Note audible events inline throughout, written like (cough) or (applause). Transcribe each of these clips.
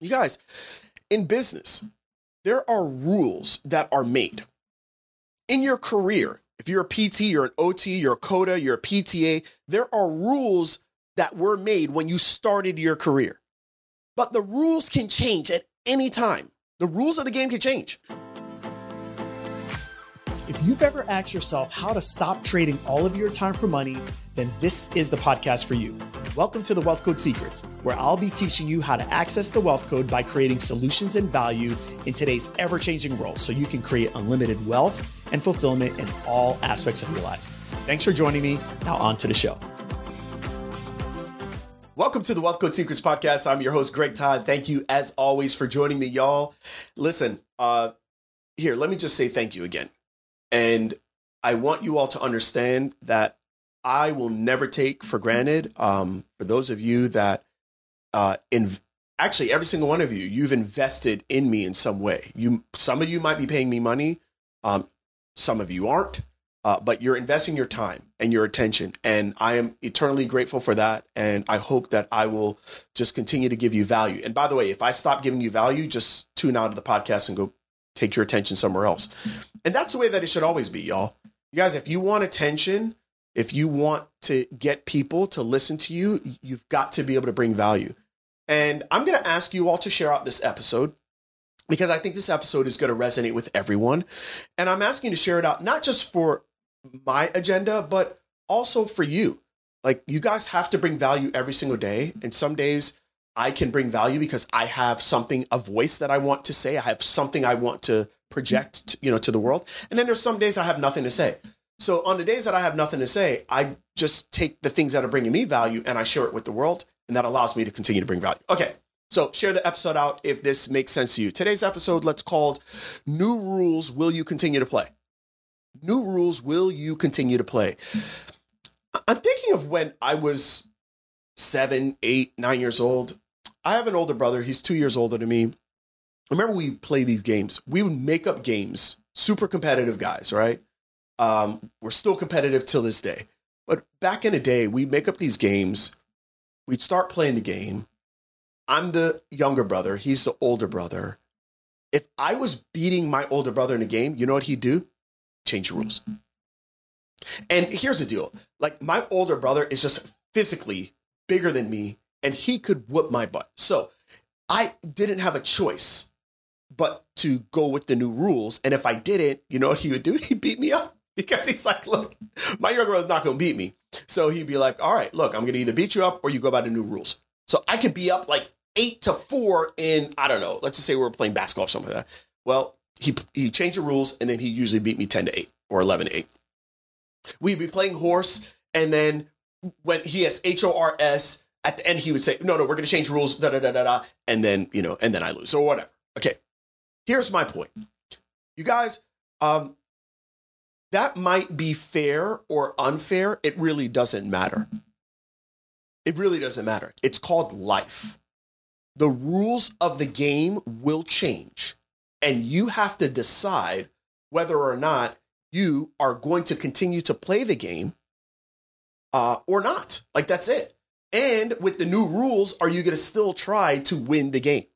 You guys, in business, there are rules that are made. In your career, if you're a PT, you're an OT, you're a COTA, you're a PTA, there are rules that were made when you started your career. But the rules can change at any time. The rules of the game can change. You've ever asked yourself how to stop trading all of your time for money, then this is the podcast for you. Welcome to the Wealth Code Secrets, where I'll be teaching you how to access the wealth code by creating solutions and value in today's ever changing world so you can create unlimited wealth and fulfillment in all aspects of your lives. Thanks for joining me. Now, on to the show. Welcome to the Wealth Code Secrets podcast. I'm your host, Greg Todd. Thank you, as always, for joining me, y'all. Listen, uh, here, let me just say thank you again. And I want you all to understand that I will never take for granted. Um, for those of you that, uh, in actually every single one of you, you've invested in me in some way. You, some of you might be paying me money, um, some of you aren't, uh, but you're investing your time and your attention, and I am eternally grateful for that. And I hope that I will just continue to give you value. And by the way, if I stop giving you value, just tune out of the podcast and go take your attention somewhere else. And that's the way that it should always be, y'all. You guys, if you want attention, if you want to get people to listen to you, you've got to be able to bring value. And I'm going to ask you all to share out this episode because I think this episode is going to resonate with everyone. And I'm asking you to share it out, not just for my agenda, but also for you. Like, you guys have to bring value every single day. And some days I can bring value because I have something, a voice that I want to say. I have something I want to project, you know, to the world. And then there's some days I have nothing to say. So on the days that I have nothing to say, I just take the things that are bringing me value and I share it with the world, and that allows me to continue to bring value. Okay. So share the episode out if this makes sense to you. Today's episode, let's called New Rules Will You Continue to Play? New Rules Will You Continue to Play? I'm thinking of when I was seven, eight, nine years old. I have an older brother. He's two years older than me. Remember we play these games. We would make up games, super competitive guys, right? Um, we're still competitive till this day. But back in the day, we make up these games. We'd start playing the game. I'm the younger brother. He's the older brother. If I was beating my older brother in a game, you know what he'd do? Change the rules. And here's the deal like, my older brother is just physically bigger than me and he could whoop my butt. So I didn't have a choice but to go with the new rules. And if I didn't, you know what he would do? (laughs) He'd beat me up because he's like, look, my younger brother's not going to beat me. So he'd be like, all right, look, I'm going to either beat you up or you go by the new rules. So I could be up like eight to four in, I don't know, let's just say we are playing basketball or something like that. Well, he, he changed the rules and then he usually beat me 10 to 8 or 11 to 8. We'd be playing horse and then when he has H O R S, at the end he would say, "No, no, we're going to change rules." Da da da da da, and then you know, and then I lose or whatever. Okay, here's my point, you guys. Um, that might be fair or unfair. It really doesn't matter. It really doesn't matter. It's called life. The rules of the game will change, and you have to decide whether or not you are going to continue to play the game uh, or not. Like that's it. And with the new rules, are you going to still try to win the game?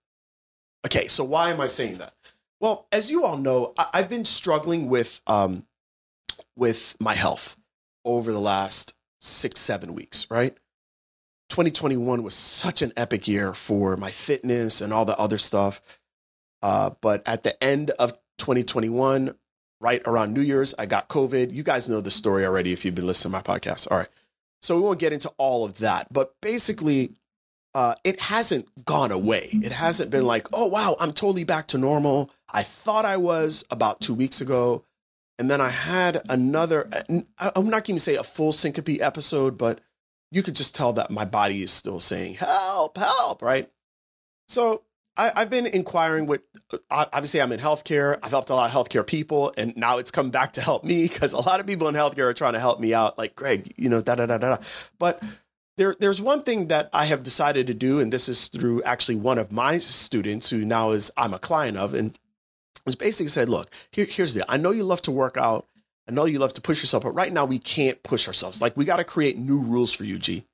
Okay, so why am I saying that? Well, as you all know, I- have been struggling with um, with my health over the last six, seven weeks. Right, 2021 was such an epic year for my fitness and all the other stuff. Uh, but at the end of 2021, right around New Year's, I got COVID. You guys know the story already if you've been listening to my podcast. All right. So we won't get into all of that, but basically, uh, it hasn't gone away. It hasn't been like, oh, wow, I'm totally back to normal. I thought I was about two weeks ago. And then I had another, I'm not going to say a full syncope episode, but you could just tell that my body is still saying, help, help, right? So I, have been inquiring with, uh, obviously, I'm in healthcare. I've helped a lot of healthcare people, and now it's come back to help me because a lot of people in healthcare are trying to help me out. Like, Greg, you know, da da da da. But there, there's one thing that I have decided to do, and this is through actually one of my students who now is I'm a client of, and was basically said, look, here, here's the. deal. I know you love to work out. I know you love to push yourself, but right now we can't push ourselves. Like, we got to create new rules for you, G.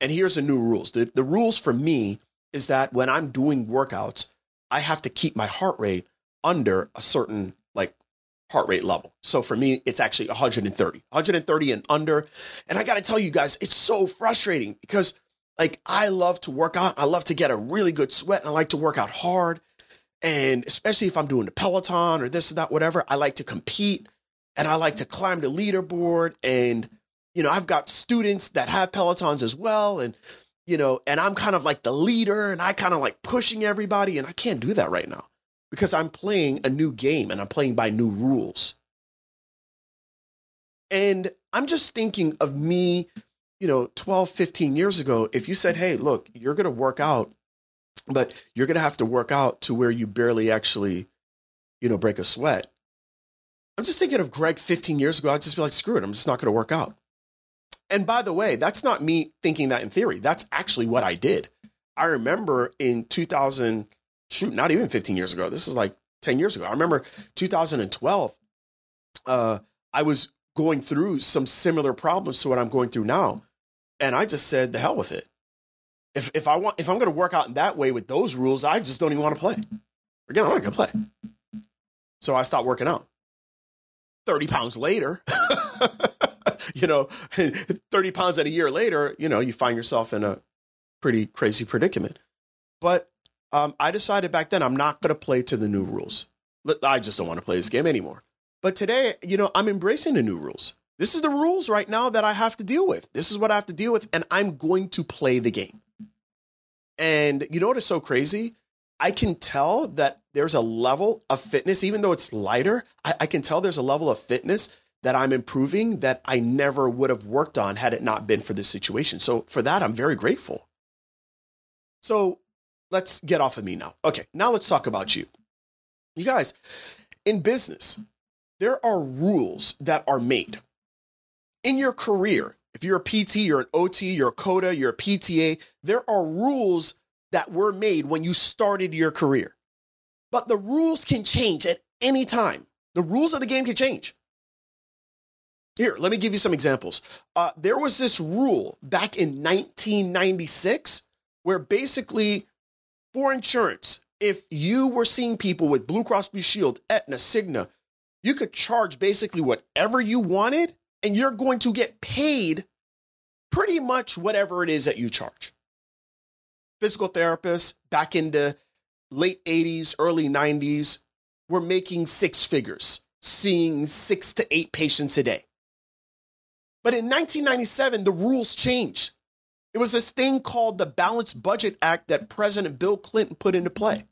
And here's the new rules. The, the rules for me is that when I'm doing workouts, I have to keep my heart rate under a certain like heart rate level. So for me, it's actually 130, 130 and under. And I got to tell you guys, it's so frustrating because like I love to work out. I love to get a really good sweat. And I like to work out hard. And especially if I'm doing the Peloton or this or that, whatever, I like to compete and I like to climb the leaderboard. And, you know, I've got students that have Pelotons as well. And, you know, and I'm kind of like the leader and I kind of like pushing everybody. And I can't do that right now because I'm playing a new game and I'm playing by new rules. And I'm just thinking of me, you know, 12, 15 years ago. If you said, hey, look, you're going to work out but you're going to have to work out to where you barely actually, you know, break a sweat. I'm just thinking of Greg 15 years ago. I'd just be like, screw it. I'm just not going to work out. And by the way, that's not me thinking that in theory. That's actually what I did. I remember in 2000, shoot, not even 15 years ago. This is like 10 years ago. I remember 2012. Uh, I was going through some similar problems to what I'm going through now. And I just said, the hell with it if if I want if I'm going to work out in that way with those rules, I just don't even want to play. Again, I'm not going to play. So I stopped working out. 30 pounds later, (laughs) (laughs) you know, (laughs) 30 pounds and a year later, you know, you find yourself in a pretty crazy predicament. But um, I decided back then I'm not going to play to the new rules. I just don't want to play this game anymore. But today, you know, I'm embracing the new rules. This is the rules right now that I have to deal with. This is what I have to deal with, and I'm going to play the game. And you know what is so crazy? I can tell that there's a level of fitness, even though it's lighter, I, I, can tell there's a level of fitness that I'm improving that I never would have worked on had it not been for this situation. So for that, I'm very grateful. So let's get off of me now. Okay, now let's talk about you. You guys, in business, there are rules that are made. In your career, if you're a PT, you're an OT, you're a COTA, you're a PTA, there are rules that were made when you started your career. But the rules can change at any time. The rules of the game can change. Here, let me give you some examples. Uh, there was this rule back in 1996 where basically, for insurance, if you were seeing people with Blue Cross Blue Shield, Aetna, Cigna, you could charge basically whatever you wanted and you're going to get paid pretty much whatever it is that you charge. Physical therapists back in the late 80s, early 90s were making six figures, seeing six to eight patients a day. But in 1997, the rules changed. It was this thing called the Balanced Budget Act that President Bill Clinton put into play.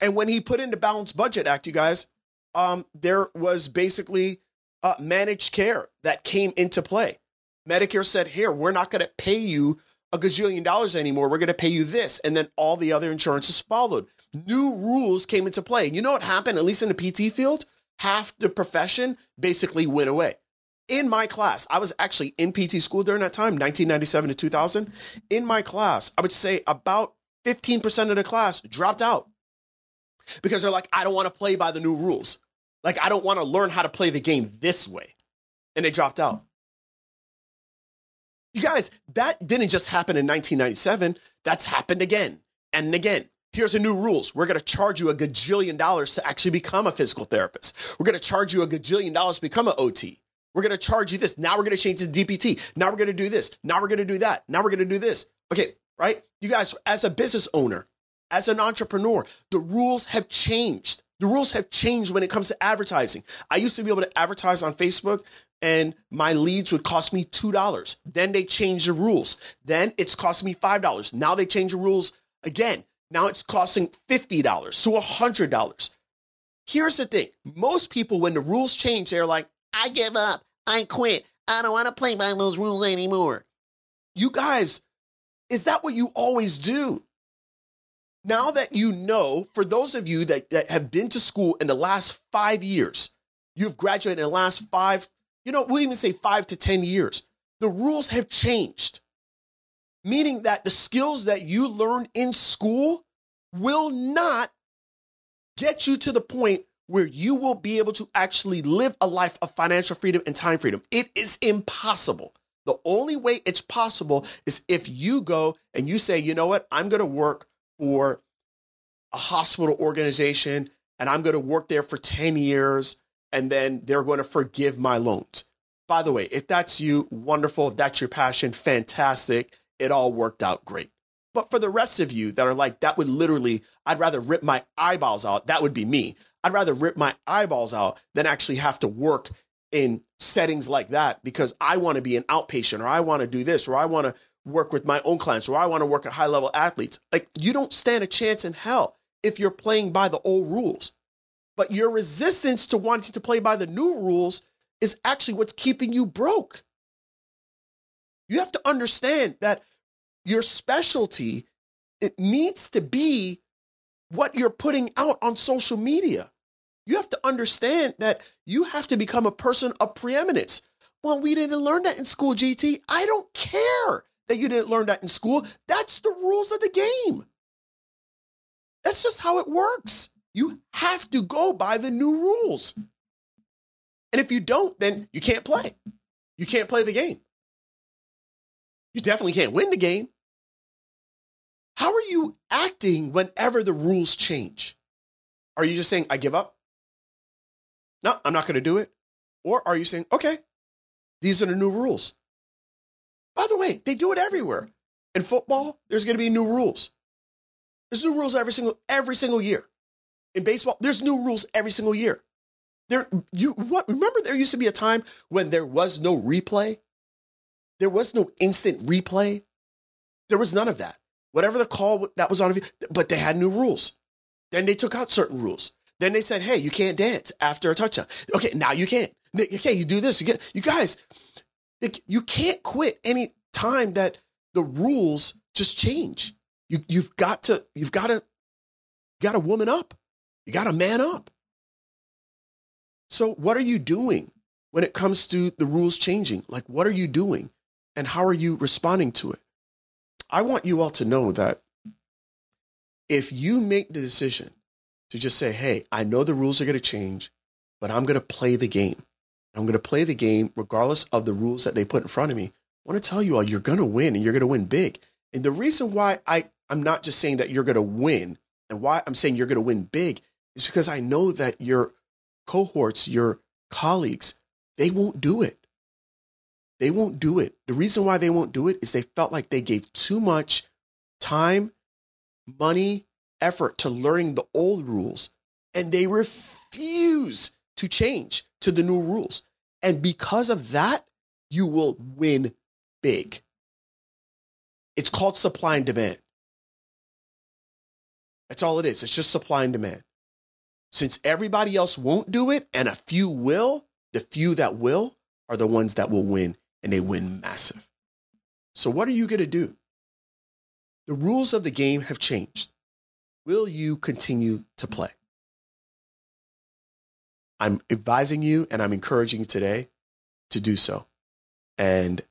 And when he put in the Balanced Budget Act, you guys, um, there was basically uh, managed care that came into play. Medicare said, here, we're not going to pay you a gazillion dollars anymore. We're going to pay you this. And then all the other insurances followed. New rules came into play. You know what happened, at least in the PT field? Half the profession basically went away. In my class, I was actually in PT school during that time, 1997 to 2000. In my class, I would say about 15% of the class dropped out because they're like, I don't want to play by the new rules. Like, I don't want to learn how to play the game this way. And they dropped out. You guys, that didn't just happen in 1997. That's happened again and again. Here's the new rules. We're going to charge you a gajillion dollars to actually become a physical therapist. We're going to charge you a gajillion dollars to become an OT. We're going to charge you this. Now we're going to change to DPT. Now we're going to do this. Now we're going to do that. Now we're going to do this. Okay, right? You guys, as a business owner, as an entrepreneur, the rules have changed. The rules have changed when it comes to advertising. I used to be able to advertise on Facebook and my leads would cost me $2. Then they changed the rules. Then it's costing me $5. Now they change the rules again. Now it's costing $50 to $100. Here's the thing most people, when the rules change, they're like, I give up. I quit. I don't want to play by those rules anymore. You guys, is that what you always do? Now that you know, for those of you that, that have been to school in the last five years, you've graduated in the last five, you know, we'll even say five to 10 years, the rules have changed. Meaning that the skills that you learned in school will not get you to the point where you will be able to actually live a life of financial freedom and time freedom. It is impossible. The only way it's possible is if you go and you say, you know what, I'm going to work for a hospital organization and I'm going to work there for 10 years and then they're going to forgive my loans. By the way, if that's you, wonderful. If that's your passion, fantastic. It all worked out great. But for the rest of you that are like, that would literally, I'd rather rip my eyeballs out. That would be me. I'd rather rip my eyeballs out than actually have to work in settings like that because I want to be an outpatient or I want to do this or I want to work with my own clients or I want to work at high level athletes. Like you don't stand a chance in hell if you're playing by the old rules. But your resistance to wanting to play by the new rules is actually what's keeping you broke. You have to understand that your specialty it needs to be what you're putting out on social media. You have to understand that you have to become a person of preeminence. Well, we didn't learn that in school, GT. I don't care that you didn't learn that in school. That's the rules of the game. That's just how it works. You have to go by the new rules. And if you don't, then you can't play. You can't play the game. You definitely can't win the game. How are you acting whenever the rules change? Are you just saying, I give up? No, I'm not going to do it. Or are you saying, okay, these are the new rules? By the way, they do it everywhere. In football, there's going to be new rules. There's new rules every single every single year. In baseball, there's new rules every single year. There you what remember there used to be a time when there was no replay? There was no instant replay. There was none of that. Whatever the call that was on but they had new rules. Then they took out certain rules. Then they said, "Hey, you can't dance after a touchdown." Okay, now you can't. Okay, you do this. You get you guys. You can't quit any time that the rules just change. You you've got to you've got to you got to woman up. You got to man up. So what are you doing when it comes to the rules changing? Like what are you doing and how are you responding to it? I want you all to know that if you make the decision to just say, hey, I know the rules are going to change, but I'm going to play the game. I'm going to play the game regardless of the rules that they put in front of me. I want to tell you all, you're going to win and you're going to win big. And the reason why I, I'm not just saying that you're going to win and why I'm saying you're going to win big is because I know that your cohorts, your colleagues, they won't do it. They won't do it. The reason why they won't do it is they felt like they gave too much time, money, effort to learning the old rules and they refuse to change to the new rules. And because of that, you will win big. It's called supply and demand. That's all it is. It's just supply and demand. Since everybody else won't do it and a few will, the few that will are the ones that will win and they win massive. So, what are you going to do? The rules of the game have changed. Will you continue to play? I'm advising you and I'm encouraging you today to do so. And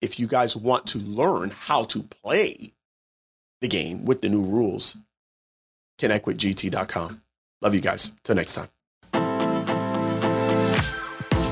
if you guys want to learn how to play the game with the new rules, connect with gt.com. Love you guys. Till next time.